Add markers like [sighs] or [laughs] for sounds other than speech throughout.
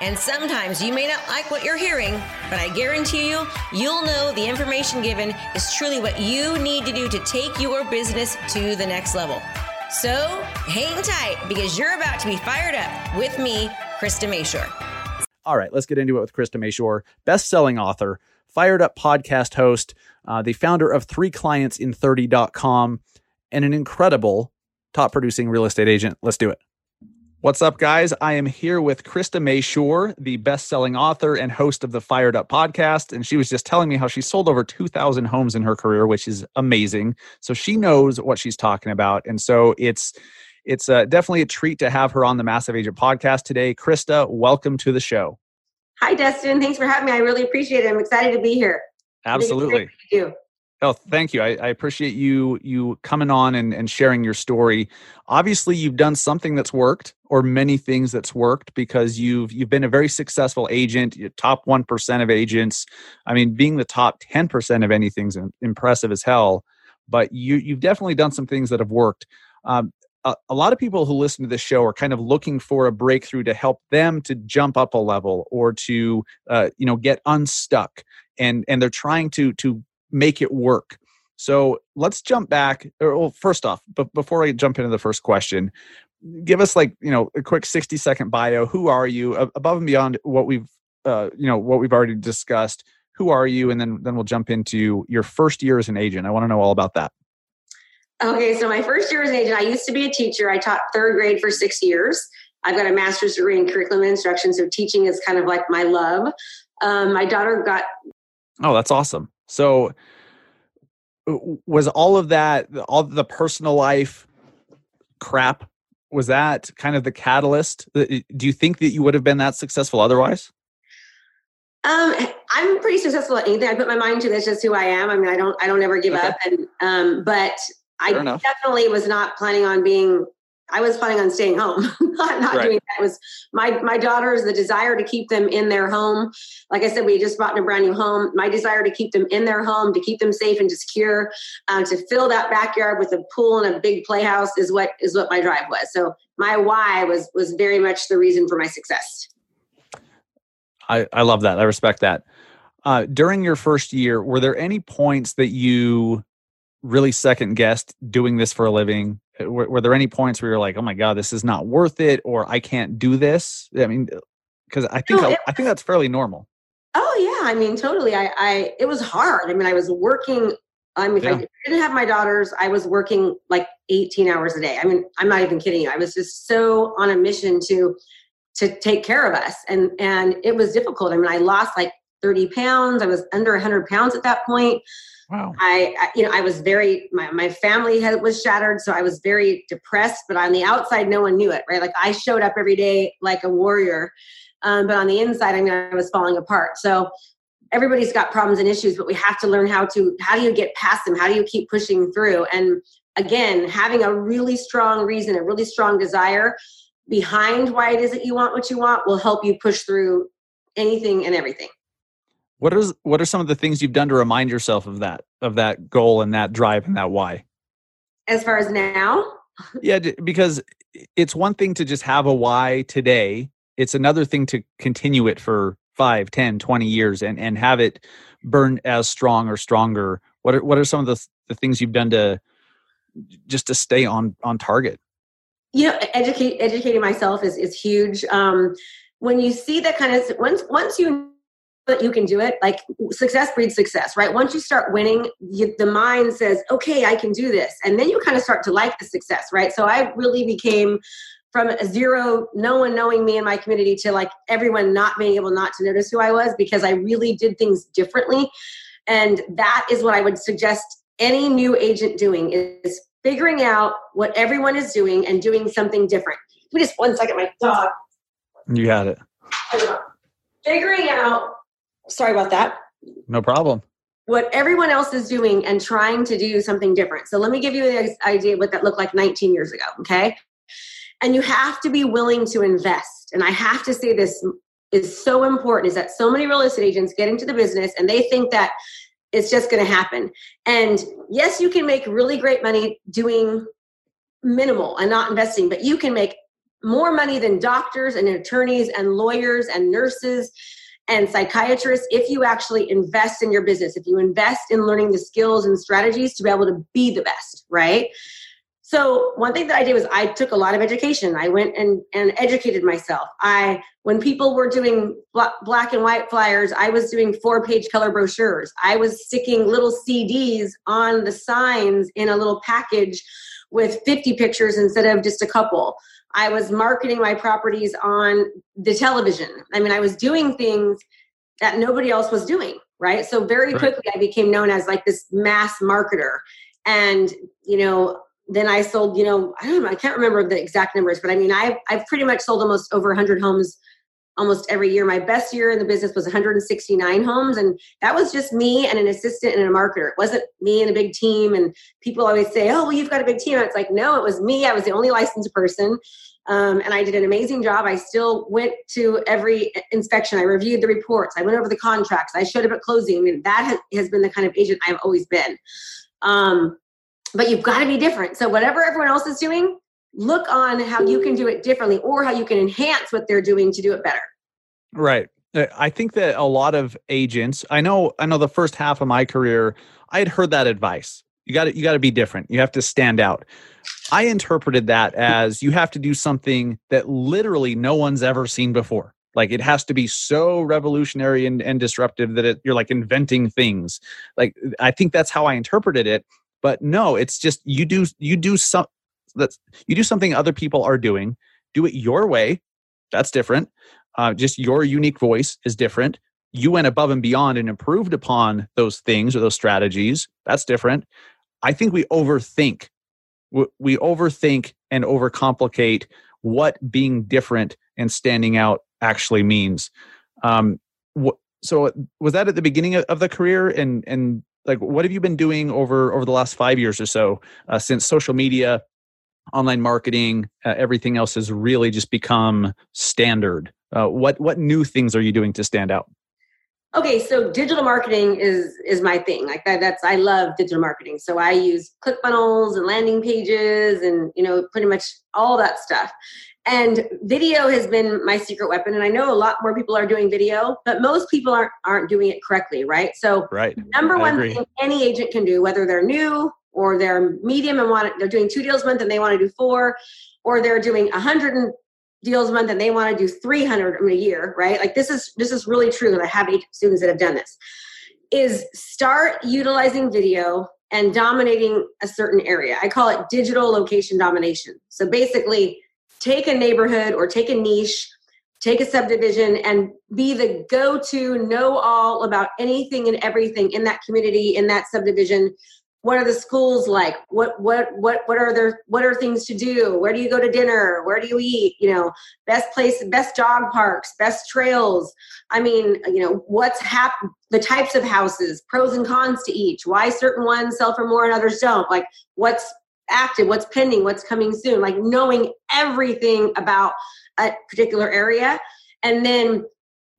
And sometimes you may not like what you're hearing, but I guarantee you, you'll know the information given is truly what you need to do to take your business to the next level. So hang tight because you're about to be fired up with me, Krista Mashore. All right, let's get into it with Krista Mashore, best-selling author, fired up podcast host, uh, the founder of three clients in 30.com, and an incredible top producing real estate agent. Let's do it. What's up, guys? I am here with Krista Mashore, the best selling author and host of the Fired Up podcast. And she was just telling me how she sold over 2,000 homes in her career, which is amazing. So she knows what she's talking about. And so it's, it's uh, definitely a treat to have her on the Massive Agent podcast today. Krista, welcome to the show. Hi, Dustin. Thanks for having me. I really appreciate it. I'm excited to be here. Absolutely. Oh, thank you. I, I, appreciate you you coming on and, and sharing your story. Obviously, you've done something that's worked, or many things that's worked, because you've you've been a very successful agent. Top one percent of agents. I mean, being the top ten percent of anything's impressive as hell. But you you've definitely done some things that have worked. Um, a, a lot of people who listen to this show are kind of looking for a breakthrough to help them to jump up a level or to uh, you know get unstuck and and they're trying to to make it work. So let's jump back. Or, well, first off, but before I jump into the first question, give us like you know a quick 60 second bio. Who are you above and beyond what we've uh, you know what we've already discussed? Who are you? And then then we'll jump into your first year as an agent. I want to know all about that. Okay, so my first year as an agent, I used to be a teacher. I taught third grade for six years. I've got a master's degree in curriculum and instruction, so teaching is kind of like my love. Um, my daughter got. Oh, that's awesome. So was all of that all the personal life crap was that kind of the catalyst do you think that you would have been that successful otherwise um, i'm pretty successful at anything i put my mind to that's just who i am i mean i don't i don't ever give okay. up and um, but Fair i enough. definitely was not planning on being I was planning on staying home, [laughs] not, not right. doing that. It was my my daughters, the desire to keep them in their home. Like I said, we just bought in a brand new home. My desire to keep them in their home, to keep them safe and secure, um, to fill that backyard with a pool and a big playhouse is what is what my drive was. So my why was was very much the reason for my success. I, I love that. I respect that. Uh, during your first year, were there any points that you really second guessed doing this for a living? Uh, were, were, there any points where you're like, oh my god, this is not worth it, or I can't do this? I mean, because uh, I think no, I, I think that's fairly normal. Oh yeah, I mean, totally. I, I it was hard. I mean, I was working. I mean, yeah. I didn't have my daughters, I was working like 18 hours a day. I mean, I'm not even kidding you. I was just so on a mission to to take care of us, and and it was difficult. I mean, I lost like 30 pounds. I was under 100 pounds at that point. Wow. I, I, you know, I was very, my, my family had, was shattered. So I was very depressed, but on the outside, no one knew it, right? Like I showed up every day like a warrior. Um, but on the inside, I mean, I was falling apart. So everybody's got problems and issues, but we have to learn how to, how do you get past them? How do you keep pushing through? And again, having a really strong reason, a really strong desire behind why it is that you want what you want will help you push through anything and everything. What is what are some of the things you've done to remind yourself of that of that goal and that drive and that why? As far as now? yeah, because it's one thing to just have a why today. It's another thing to continue it for 5, 10, 20 years and and have it burn as strong or stronger. What are what are some of the the things you've done to just to stay on on target? You know, educate educating myself is is huge. Um when you see that kind of once once you that you can do it like success breeds success right? Once you start winning you, the mind says okay i can do this and then you kind of start to like the success right? So i really became from a zero no one knowing me in my community to like everyone not being able not to notice who i was because i really did things differently. And that is what i would suggest any new agent doing is figuring out what everyone is doing and doing something different. Give me just one second my dog. You had it. Figuring out sorry about that. No problem. what everyone else is doing and trying to do something different. So let me give you an idea what that looked like 19 years ago, okay? And you have to be willing to invest. And I have to say this is so important is that so many real estate agents get into the business and they think that it's just going to happen. And yes, you can make really great money doing minimal and not investing, but you can make more money than doctors and attorneys and lawyers and nurses and psychiatrists if you actually invest in your business, if you invest in learning the skills and strategies to be able to be the best, right? So one thing that I did was I took a lot of education. I went and, and educated myself. I when people were doing black and white flyers, I was doing four page color brochures. I was sticking little CDs on the signs in a little package with 50 pictures instead of just a couple. I was marketing my properties on the television. I mean, I was doing things that nobody else was doing, right? So very right. quickly I became known as like this mass marketer. And, you know, then I sold, you know, I don't know, I can't remember the exact numbers, but I mean, I've, I've pretty much sold almost over 100 homes almost every year. My best year in the business was 169 homes, and that was just me and an assistant and a marketer. It wasn't me and a big team. And people always say, "Oh, well, you've got a big team." it's like, no, it was me. I was the only licensed person, um, and I did an amazing job. I still went to every inspection. I reviewed the reports. I went over the contracts. I showed up at closing. I mean, that has, has been the kind of agent I've always been. Um, but you've got to be different. So whatever everyone else is doing, look on how you can do it differently or how you can enhance what they're doing to do it better. Right. Uh, I think that a lot of agents, I know I know the first half of my career, I had heard that advice. You got to you got to be different. You have to stand out. I interpreted that as you have to do something that literally no one's ever seen before. Like it has to be so revolutionary and, and disruptive that it, you're like inventing things. Like I think that's how I interpreted it. But no, it's just you do you do some that's you do something other people are doing. Do it your way. That's different. Uh, just your unique voice is different. You went above and beyond and improved upon those things or those strategies. That's different. I think we overthink. We overthink and overcomplicate what being different and standing out actually means. Um, so was that at the beginning of the career and and like what have you been doing over over the last five years or so uh, since social media online marketing uh, everything else has really just become standard. Uh, what what new things are you doing to stand out? Okay so digital marketing is is my thing. Like that that's i love digital marketing. So i use clickfunnels and landing pages and you know pretty much all that stuff. And video has been my secret weapon and i know a lot more people are doing video but most people aren't aren't doing it correctly right? So right. number one thing any agent can do whether they're new or they're medium and want they're doing two deals a month and they want to do four or they're doing a hundred deals a month and they want to do 300 a year right? Like this is this is really true And i have students that have done this is start utilizing video and dominating a certain area. I call it digital location domination. So basically take a neighborhood or take a niche take a subdivision and be the go-to know all about anything and everything in that community in that subdivision what are the schools like? What what what what are there what are things to do? Where do you go to dinner? Where do you eat? You know best place best dog parks best trails. I mean you know what's hap the types of houses pros and cons to each. Why certain ones sell for more and others don't? Like what's active? What's pending? What's coming soon? Like knowing everything about a particular area and then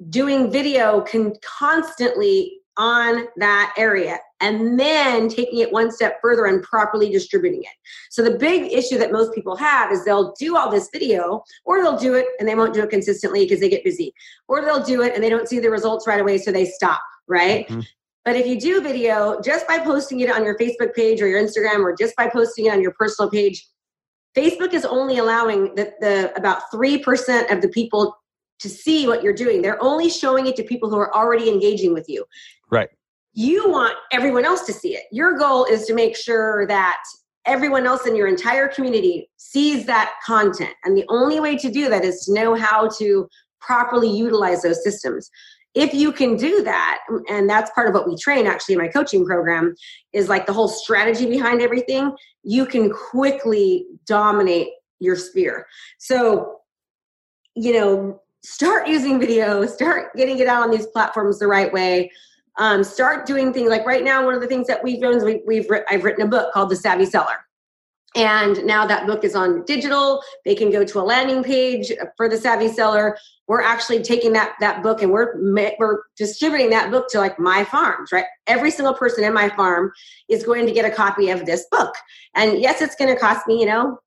doing video can constantly on that area and then taking it one step further and properly distributing it. So the big issue that most people have is they'll do all this video or they'll do it and they won't do it consistently because they get busy. Or they'll do it and they don't see the results right away so they stop, right? Mm-hmm. But if you do video just by posting it on your Facebook page or your Instagram or just by posting it on your personal page, Facebook is only allowing the, the about 3% of the people to see what you're doing. They're only showing it to people who are already engaging with you. Right. You want everyone else to see it. Your goal is to make sure that everyone else in your entire community sees that content. And the only way to do that is to know how to properly utilize those systems. If you can do that, and that's part of what we train actually in my coaching program, is like the whole strategy behind everything, you can quickly dominate your sphere. So, you know, start using video, start getting it out on these platforms the right way Um, start doing things like right now. One of the things that we've done is we, we've I've written a book called The Savvy Seller. And now that book is on digital. They can go to a landing page for the Savvy Seller. We're actually taking that that book and we're we're distributing that book to like my farms, right? Every single person in my farm is going to get a copy of this book. And yes, it's going to cost me, you know,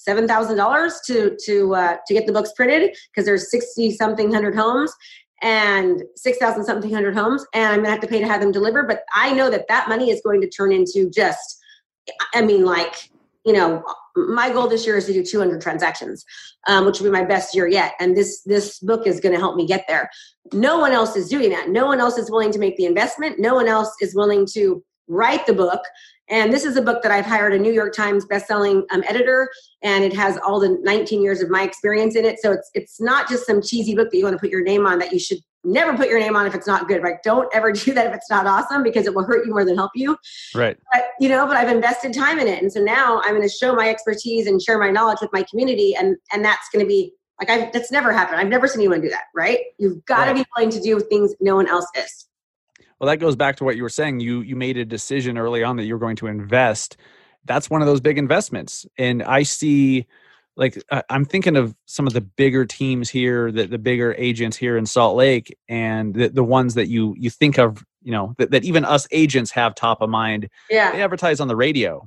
seven thousand dollars to to uh, to get the books printed because there's sixty something hundred homes and six thousand something hundred homes, and I'm gonna have to pay to have them delivered. But I know that that money is going to turn into just, I mean, like you know, my goal this year is to do 200 transactions, um, which will be my best year yet. And this this book is going to help me get there. No one else is doing that. No one else is willing to make the investment. No one else is willing to write the book. And this is a book that I've hired a New York Times bestselling um, editor, and it has all the 19 years of my experience in it. So it's it's not just some cheesy book that you want to put your name on that you should never put your name on if it's not good. Right? Don't ever [laughs] do that if it's not awesome because it will hurt you more than help you. Right. But you know, but I've invested time in it, and so now I'm going to show my expertise and share my knowledge with my community, and and that's going to be like I've that's never happened. I've never seen anyone do that. Right? You've got to right. be willing to do things no one else is. Well, that goes back to what you were saying. You you made a decision early on that you're going to invest. That's one of those big investments, and I see like I'm thinking of some of the bigger teams here, the, the bigger agents here in Salt Lake, and the, the ones that you you think of, you know, that, that even us agents have top of mind. Yeah, they advertise on the radio,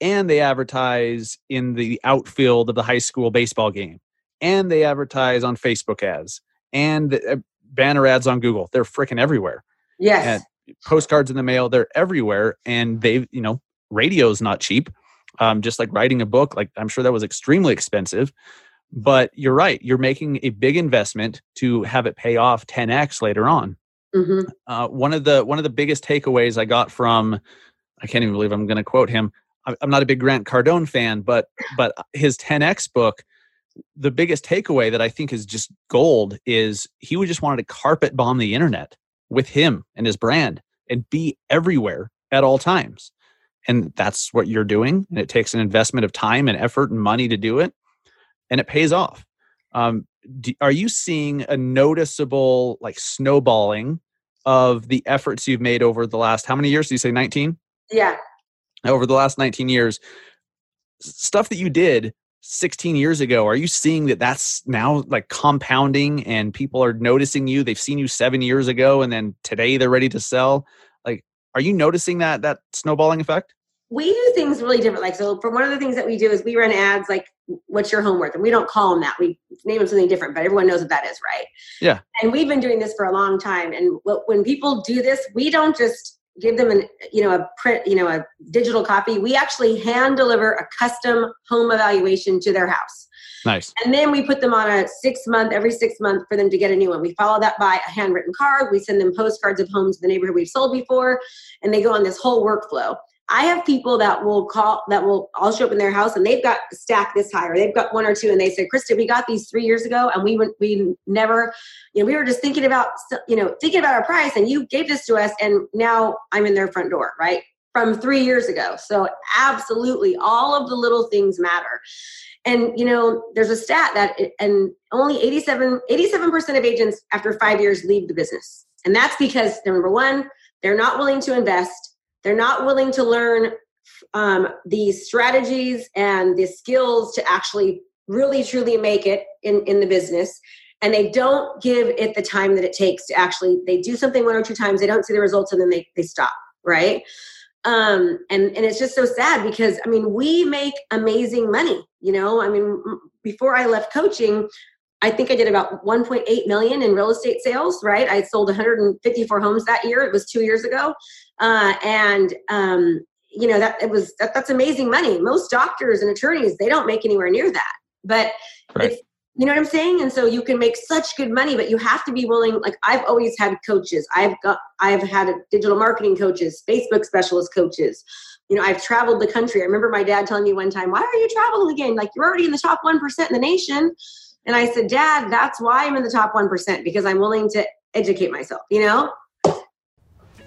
and they advertise in the outfield of the high school baseball game, and they advertise on Facebook ads and uh, banner ads on Google. They're freaking everywhere. Yes. And postcards in the mail, they're everywhere. And they, you know, radio's not cheap. Um, just like writing a book, like I'm sure that was extremely expensive. But you're right. You're making a big investment to have it pay off 10x later on. Mm-hmm. Uh, one of the one of the biggest takeaways I got from I can't even believe I'm going to quote him. I'm not a big Grant Cardone fan, but but his 10x book, the biggest takeaway that I think is just gold is he would just wanted to carpet bomb the internet with him and his brand and be everywhere at all times. And that's what you're doing. And it takes an investment of time and effort and money to do it. And it pays off. Um, do, are you seeing a noticeable like snowballing of the efforts you've made over the last, how many years? Do you say 19? Yeah. Over the last 19 years, stuff that you did 16 years ago are you seeing that that's now like compounding and people are noticing you? They've seen you seven years ago and then today they're ready to sell. Like are you noticing that that snowballing effect? We do things really different. Like so for one of the things that we do is we run ads like what's your homework and we don't call them that. We name them something different but everyone knows what that is right? Yeah. And we've been doing this for a long time and when people do this we don't just give them an you know a print you know a digital copy we actually hand deliver a custom home evaluation to their house. Nice. And then we put them on a six month every six month for them to get a new one. We follow that by a handwritten card. We send them postcards of homes in the neighborhood we've sold before and they go on this whole workflow I have people that will call that will I'll show up in their house and they've got stack this high or they've got one or two and they say, Krista, we got these three years ago and we we never, you know, we were just thinking about you know thinking about our price and you gave this to us and now I'm in their front door, right? From three years ago. So absolutely, all of the little things matter. And you know, there's a stat that it, and only 87 87% of agents after five years leave the business, and that's because number one, they're not willing to invest they're not willing to learn um, the strategies and the skills to actually really truly make it in, in the business and they don't give it the time that it takes to actually they do something one or two times they don't see the results and then they, they stop right um, and and it's just so sad because i mean we make amazing money you know i mean before i left coaching I think I did about 1.8 million in real estate sales, right? I sold 154 homes that year. It was two years ago. Uh, and, um, you know, that it was, that, that's amazing money. Most doctors and attorneys, they don't make anywhere near that, but right. it's, you know what I'm saying? And so you can make such good money, but you have to be willing. Like I've always had coaches. I've got, I've had digital marketing coaches, Facebook specialist coaches. You know, I've traveled the country. I remember my dad telling me one time, why are you traveling again? Like you're already in the top 1% in the nation. And I said, Dad, that's why I'm in the top 1% because I'm willing to educate myself, you know?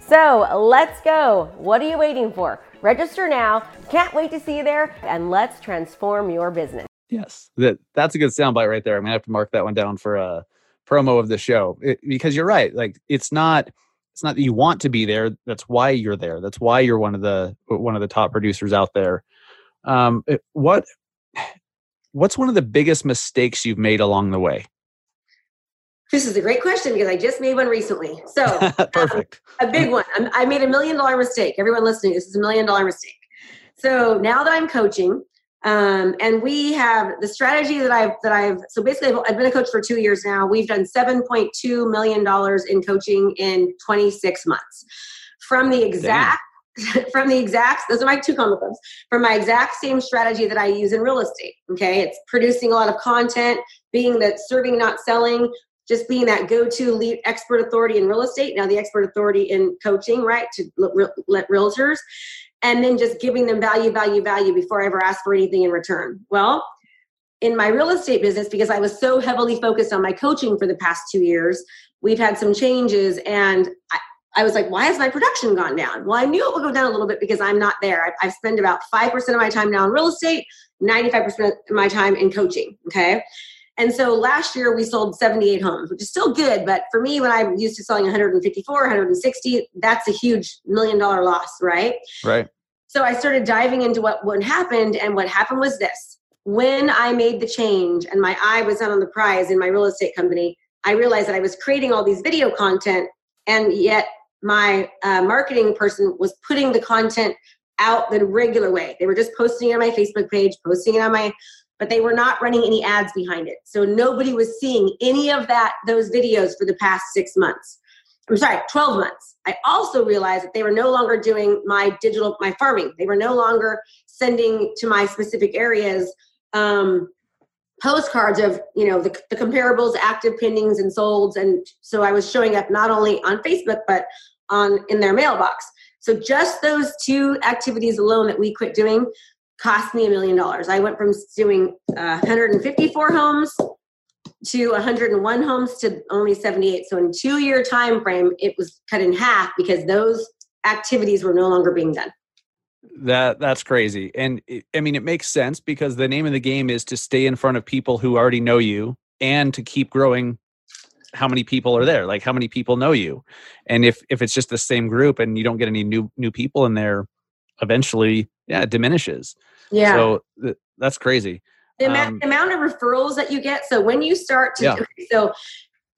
So let's go. What are you waiting for? Register now. Can't wait to see you there, and let's transform your business. Yes, that that's a good soundbite right there. I'm gonna have to mark that one down for a promo of the show it, because you're right. Like it's not it's not that you want to be there. That's why you're there. That's why you're one of the one of the top producers out there. Um, it, what [sighs] what's one of the biggest mistakes you've made along the way? This is a great question because I just made one recently. So, [laughs] perfect. Um, a big one. I made a million dollar mistake. Everyone listening, this is a million dollar mistake. So now that I'm coaching, um, and we have the strategy that I've that I've so basically I've, I've been a coach for two years now. We've done 7.2 million dollars in coaching in 26 months. From the exact [laughs] from the exact those are my two comma clubs from my exact same strategy that i use in real estate okay it's producing a lot of content being that serving not selling just being that go-to lead expert authority in real estate now the expert authority in coaching right to let realtors and then just giving them value value value before i ever ask for anything in return well in my real estate business because i was so heavily focused on my coaching for the past two years we've had some changes and I, I was like, why has my production gone down? Well, I knew it would go down a little bit because I'm not there. I, I spend about 5% of my time now in real estate, 95% of my time in coaching. Okay. And so last year we sold 78 homes, which is still good. But for me, when I'm used to selling 154, 160, that's a huge million dollar loss, right? Right. So I started diving into what, what happened. And what happened was this when I made the change and my eye was not on the prize in my real estate company, I realized that I was creating all these video content and yet my uh, marketing person was putting the content out the regular way. They were just posting it on my Facebook page, posting it on my but they were not running any ads behind it. So nobody was seeing any of that those videos for the past 6 months. I'm sorry, 12 months. I also realized that they were no longer doing my digital my farming. They were no longer sending to my specific areas um, postcards of you know the, the comparables active pendings and solds and so i was showing up not only on facebook but on in their mailbox so just those two activities alone that we quit doing cost me a million dollars. I went from doing uh, 154 homes to 101 homes to only 78. So in two year time frame, it was cut in half because those activities were no longer being done. That that's crazy, and it, I mean it makes sense because the name of the game is to stay in front of people who already know you and to keep growing. How many people are there? Like how many people know you? And if if it's just the same group and you don't get any new new people in there, eventually, yeah, it diminishes. Yeah. So th- that's crazy. The, um, the, amount of referrals that you get. So when you start to, yeah. do, so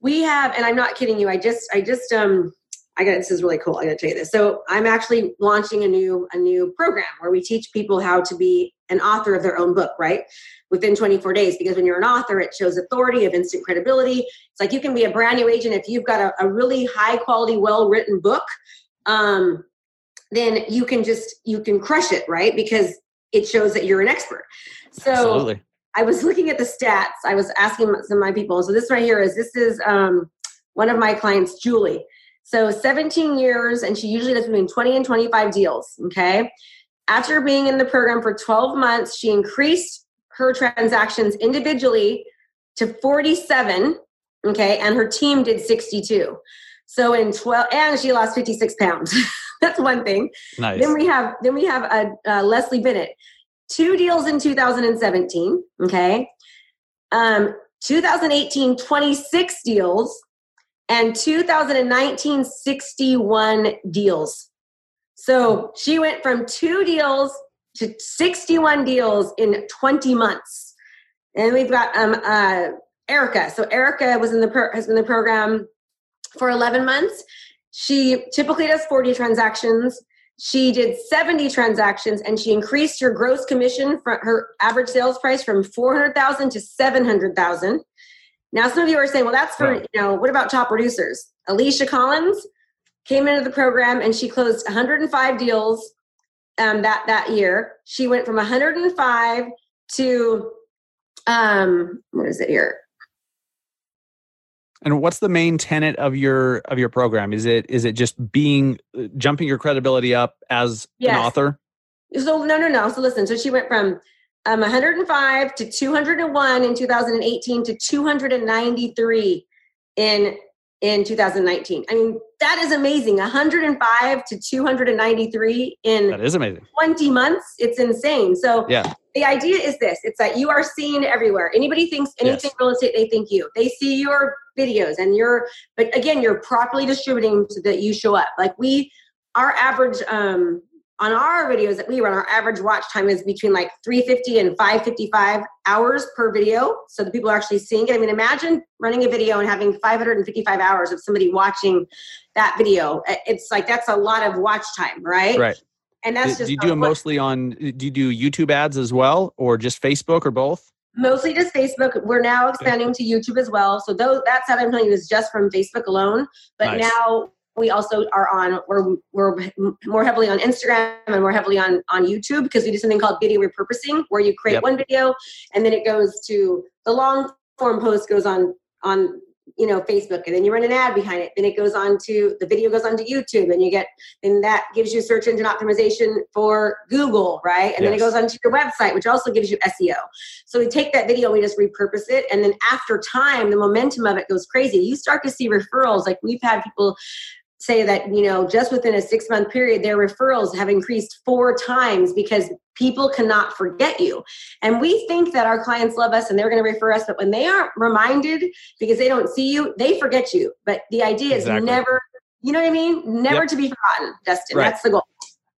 we have, and I'm not kidding you. I just, I just, um, I got this is really cool. I got to tell you this. So I'm actually launching a new a new program where we teach people how to be an author of their own book, right? Within 24 days. Because when you're an author, it shows authority of instant credibility. It's like you can be a brand new agent if you've got a, a really high quality, well written book. Um, then you can just you can crush it, right? Because it shows that you're an expert. So Absolutely. I was looking at the stats. I was asking some of my people. So this right here is this is um, one of my clients, Julie. So 17 years, and she usually does between 20 and 25 deals. Okay. After being in the program for 12 months, she increased her transactions individually to 47. Okay. And her team did 62. So in 12, and she lost 56 pounds. [laughs] That's one thing. Nice. Then we have then we have a uh, uh, Leslie Bennett, two deals in 2017. Okay, um, 2018 26 deals, and 2019 61 deals. So she went from two deals to 61 deals in 20 months. And we've got um, uh, Erica. So Erica was in the pro- has been in the program for 11 months. She typically does 40 transactions. She did 70 transactions and she increased her gross commission from her average sales price from 400,000 to 700,000. Now some of you are saying, well that's for, you know, what about top producers? Alicia Collins came into the program and she closed 105 deals um, that that year. She went from 105 to um, what is it here? And what's the main tenet of your of your program? Is it is it just being jumping your credibility up as yes. an author? So no, no, no. So listen. So she went from um, 105 to 201 in 2018 to 293 in in 2019. I mean, that is amazing. 105 to 293 in that is amazing. 20 months. It's insane. So yeah. the idea is this: it's that you are seen everywhere. Anybody thinks anything yes. real estate, they think you. They see your videos, and you're. But again, you're properly distributing so that you show up. Like we, our average um, on our videos that we run, our average watch time is between like 350 and 555 hours per video. So the people are actually seeing it. I mean, imagine running a video and having 555 hours of somebody watching that video. It's like that's a lot of watch time, right? Right. And that's do, just do you do it mostly on do you do YouTube ads as well or just Facebook or both? Mostly just Facebook. We're now expanding to YouTube as well. So those that set I'm telling you is just from Facebook alone. But nice. now we also are on we're we're more heavily on Instagram and more heavily on on YouTube because we do something called video repurposing where you create yep. one video and then it goes to the long form post goes on on you know Facebook and then you run an ad behind it then it goes on to the video goes on to YouTube and you get and that gives you search engine optimization for Google right? And yes. then it goes onto your website which also gives you SEO so we take that video we just repurpose it and then after time the momentum of it goes crazy. You start to see referrals like we've had people say that you know just within a six month period their referrals have increased four times because people cannot forget you. And we think that our clients love us and they're going to refer us but when they aren't reminded because they don't see you they forget you. But the idea is never you know what i mean? Never yep. to be forgotten dustin right. that's the goal.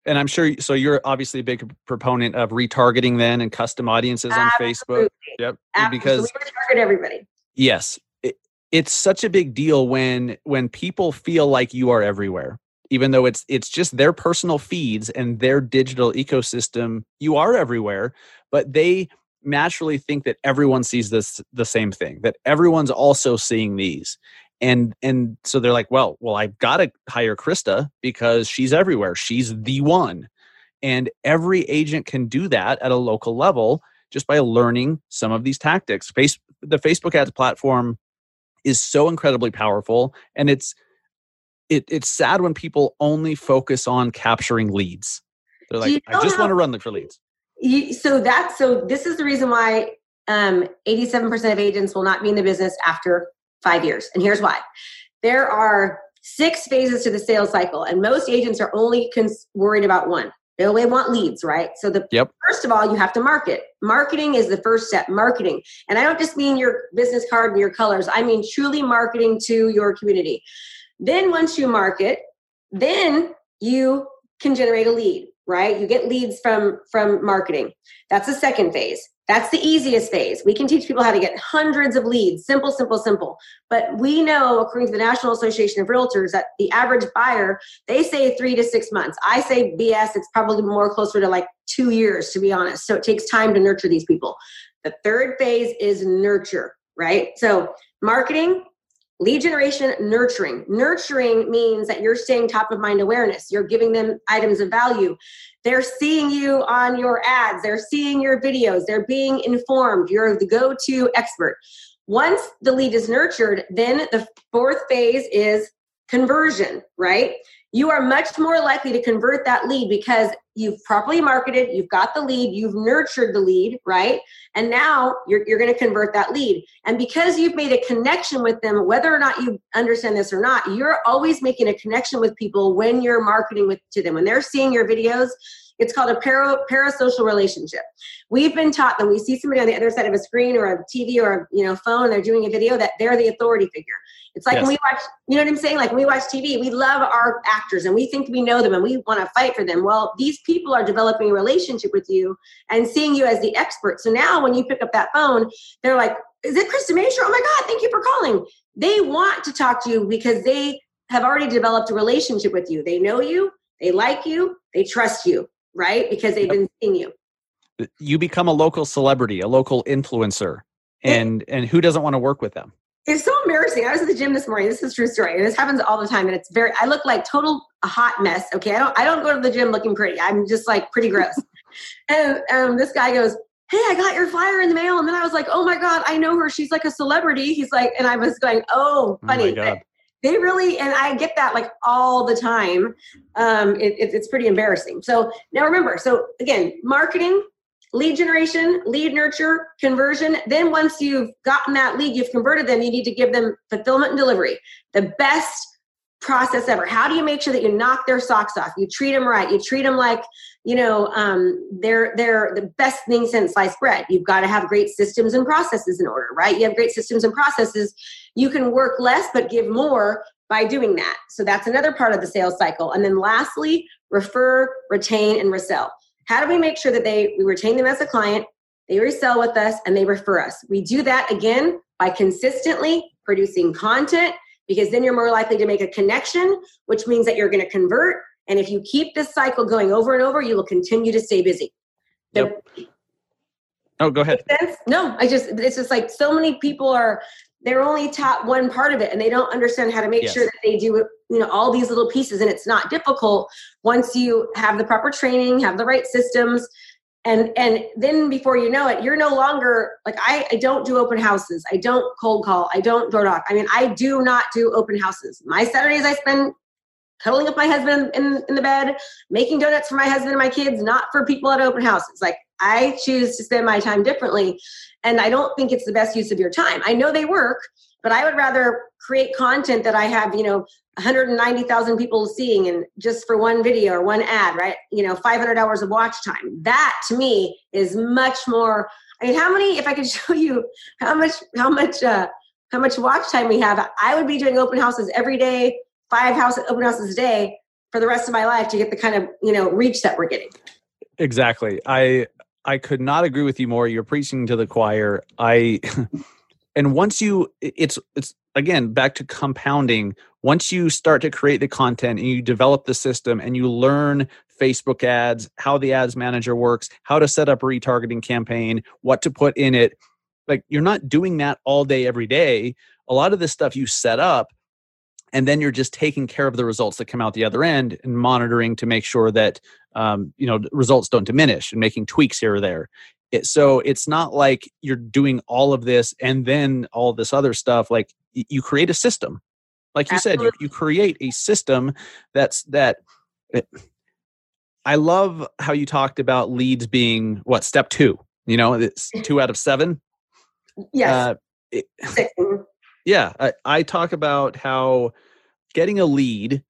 And i'm sure so you're obviously a big proponent of retargeting then and custom audiences Absolutely. on facebook. Yep. Absolutely. because we target everybody. Yes it's such a big deal when when people feel like you are everywhere even though it's it's just their personal feeds and their digital ecosystem you are everywhere but they naturally think that everyone sees this the same thing that everyone's also seeing these. And and so they're like well well i've got to hire krista because she's everywhere. She's the one. And every agent can do that at a local level just by learning some of these tactics. Face the facebook ads platform is so incredibly powerful and it's it, it's sad when people only focus on capturing leads. They're like i just want to run for leads. You, so that's so this is the reason why um, 87% of agents will not be in the business after five years and here's why. There are six phases to the sales cycle and most agents are only cons- worried about one they only want leads, right? So the yep. first of all, you have to market. Marketing is the first step. Marketing, and I don't just mean your business card and your colors. I mean truly marketing to your community. Then once you market, then you can generate a lead, right? You get leads from from marketing. That's the second phase. That's the easiest phase. We can teach people how to get hundreds of leads. Simple, simple, simple. But we know, according to the National Association of Realtors, that the average buyer, they say three to six months. I say BS, it's probably more closer to like two years, to be honest. So it takes time to nurture these people. The third phase is nurture, right? So marketing, Lead generation, nurturing. Nurturing means that you're staying top of mind awareness. You're giving them items of value. They're seeing you on your ads, they're seeing your videos, they're being informed. You're the go to expert. Once the lead is nurtured, then the fourth phase is conversion, right? You are much more likely to convert that lead because you've properly marketed, you've got the lead, you've nurtured the lead, right? And now you're, you're going to convert that lead. And because you've made a connection with them, whether or not you understand this or not, you're always making a connection with people when you're marketing with, to them. When they're seeing your videos, it's called a para, parasocial relationship. We've been taught that we see somebody on the other side of a screen or a TV or a you know phone, they're doing a video that they're the authority figure. It's like yes. when we watch, you know what I'm saying? Like when we watch TV, we love our actors and we think we know them and we want to fight for them. Well, these people are developing a relationship with you and seeing you as the expert. So now when you pick up that phone, they're like, is it Krista Mashore? Oh my God, thank you for calling. They want to talk to you because they have already developed a relationship with you. They know you, they like you, they trust you right? Because they've been seeing you. You become a local celebrity, a local influencer, and and who doesn't want to work with them? It's so embarrassing. I was at the gym this morning. This is true story. And this happens all the time. And it's very I look like total hot mess. Okay. I don't I don't go to the gym looking pretty. I'm just like pretty gross. [laughs] and um, this guy goes, hey, I got your flyer in the mail. And then I was like, oh my God, I know her. She's like a celebrity. He's like, and I was going, oh, oh funny. Oh they really, and I get that like all the time. Um, it, it, it's pretty embarrassing. So now remember, so again, marketing, lead generation, lead nurture, conversion. Then once you've gotten that lead, you've converted them, you need to give them fulfillment and delivery. The best process ever. How do you make sure that you knock their socks off? You treat them right. You treat them like, you know, um, they're they're the best thing since sliced bread. You've got to have great systems and processes in order, right? You have great systems and processes. You can work less but give more by doing that. So that's another part of the sales cycle. And then lastly, refer, retain, and resell. How do we make sure that they we retain them as a client, they resell with us, and they refer us? We do that again by consistently producing content because then you're more likely to make a connection, which means that you're going to convert. And if you keep this cycle going over and over, you will continue to stay busy. Yep. oh, go ahead. No, I just, it's just like so many people are, they're only taught one part of it and they don't understand how to make yes. sure that they do you know all these little pieces. And it's not difficult once you have the proper training have the right systems. And and then before you know it you're no longer like I, I don't do open houses. I don't cold call. I don't door knock. I mean i do not do open houses. My saturdays i spend cuddling up my husband in, in the bed making donuts for my husband and my kids not for people at open houses like i choose to spend my time differently and i don't think it's the best use of your time i know they work but i would rather create content that i have you know 190,000 people seeing and just for one video or one ad, right? You know, 500 hours of watch time. That to me is much more. I mean, how many? If I could [laughs] show you how much, how much, uh, how much watch time we have, I would be doing open houses every day, five house open houses a day for the rest of my life to get the kind of you know reach that we're getting. Exactly. I I could not agree with you more. You're preaching to the choir. I [laughs] and once you it's it's again back to compounding once you start to create the content and you develop the system and you learn facebook ads how the ads manager works how to set up a retargeting campaign what to put in it like you're not doing that all day every day a lot of this stuff you set up and then you're just taking care of the results that come out the other end and monitoring to make sure that um, you know results don't diminish and making tweaks here or there it, so it's not like you're doing all of this and then all this other stuff. Like you create a system, like you Absolutely. said, you, you create a system that's that. It, eh, I love how you talked about leads being what step two. You know, it's [laughs] two out of seven. Yes. Uh, it, yeah, I, I talk about how getting a lead.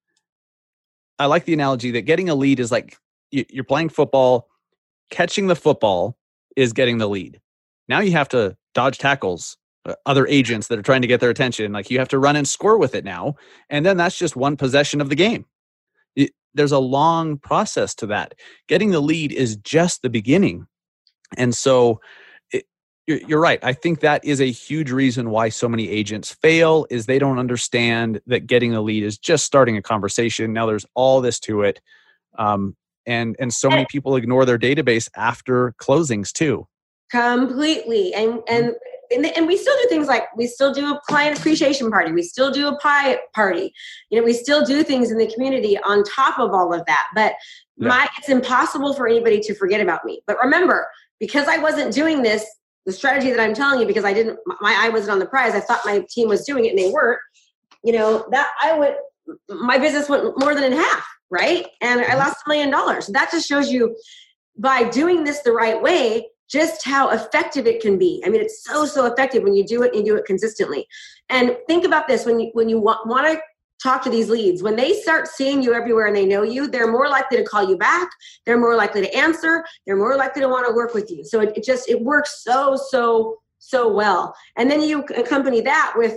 I like the analogy that getting a lead is like you're playing football, catching the football is getting the lead. Now you have to dodge tackles, uh, other agents that are trying to get their attention. Like you have to run and score with it now. And then that's just one possession of the game. It, there's a long process to that. Getting the lead is just the beginning. And so you're, you're right. I think that is a huge reason why so many agents fail is they don't understand that getting the lead is just starting a conversation. Now there's all this to it. Um, and and so many people ignore their database after closings too completely and mm-hmm. and and, and we still do things like we still do a client appreciation party we still do a pie party you know we still do things in the community on top of all of that but yeah. my it's impossible for anybody to forget about me but remember because i wasn't doing this the strategy that i'm telling you because i didn't my eye wasn't on the prize i thought my team was doing it and they weren't you know that i would my business went more than in half right? And I mm-hmm. lost a million dollars. That just shows you by doing this the right way, just how effective it can be. I mean, it's so so effective when you do it and you do it consistently. And think about this when you when you want, want to talk to these leads. When they start seeing you everywhere and they know you they're more likely to call you back. They're more likely to answer. They're more likely to want to work with you. So it, it just it works so so so well. And then you accompany that with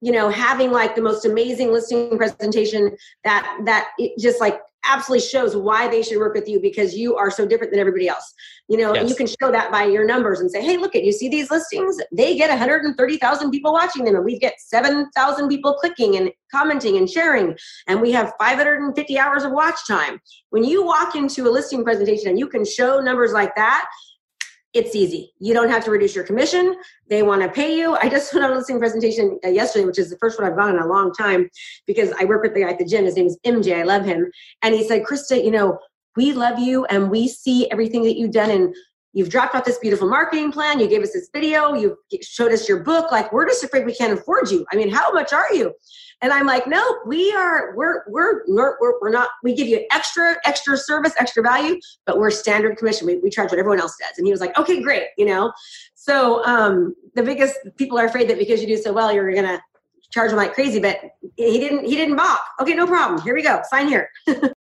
you know having like the most amazing listing presentation that that it just like absolutely shows why they should work with you because you are so different than everybody else. You know yes. and you can show that by your numbers and say hey look at you see these listings? They get 130000 people watching them and we get 7000 people clicking and commenting and sharing and we have 550 hours of watch time. When you walk into a listing presentation and you can show numbers like that it's easy. You don't have to reduce your commission. They want to pay you. I just [laughs] went on a listing presentation uh, yesterday, which is the first one I've gone in a long time because I work with the guy at the gym. His name is MJ. I love him. And he said, Krista, you know, we love you and we see everything that you've done and you've dropped off this beautiful marketing plan. You gave us this video. You showed us your book. Like, we're just afraid we can't afford you. I mean, how much are you? And I'm like, no, we are, we're, we're, we're, we're not, we give you extra, extra service, extra value, but we're standard commission. We, we charge what everyone else does. And he was like, okay, great. You know? So, um, the biggest people are afraid that because you do so well, you're going to charge them like crazy, but he didn't, he didn't balk. Okay, no problem. Here we go. Sign here. [laughs]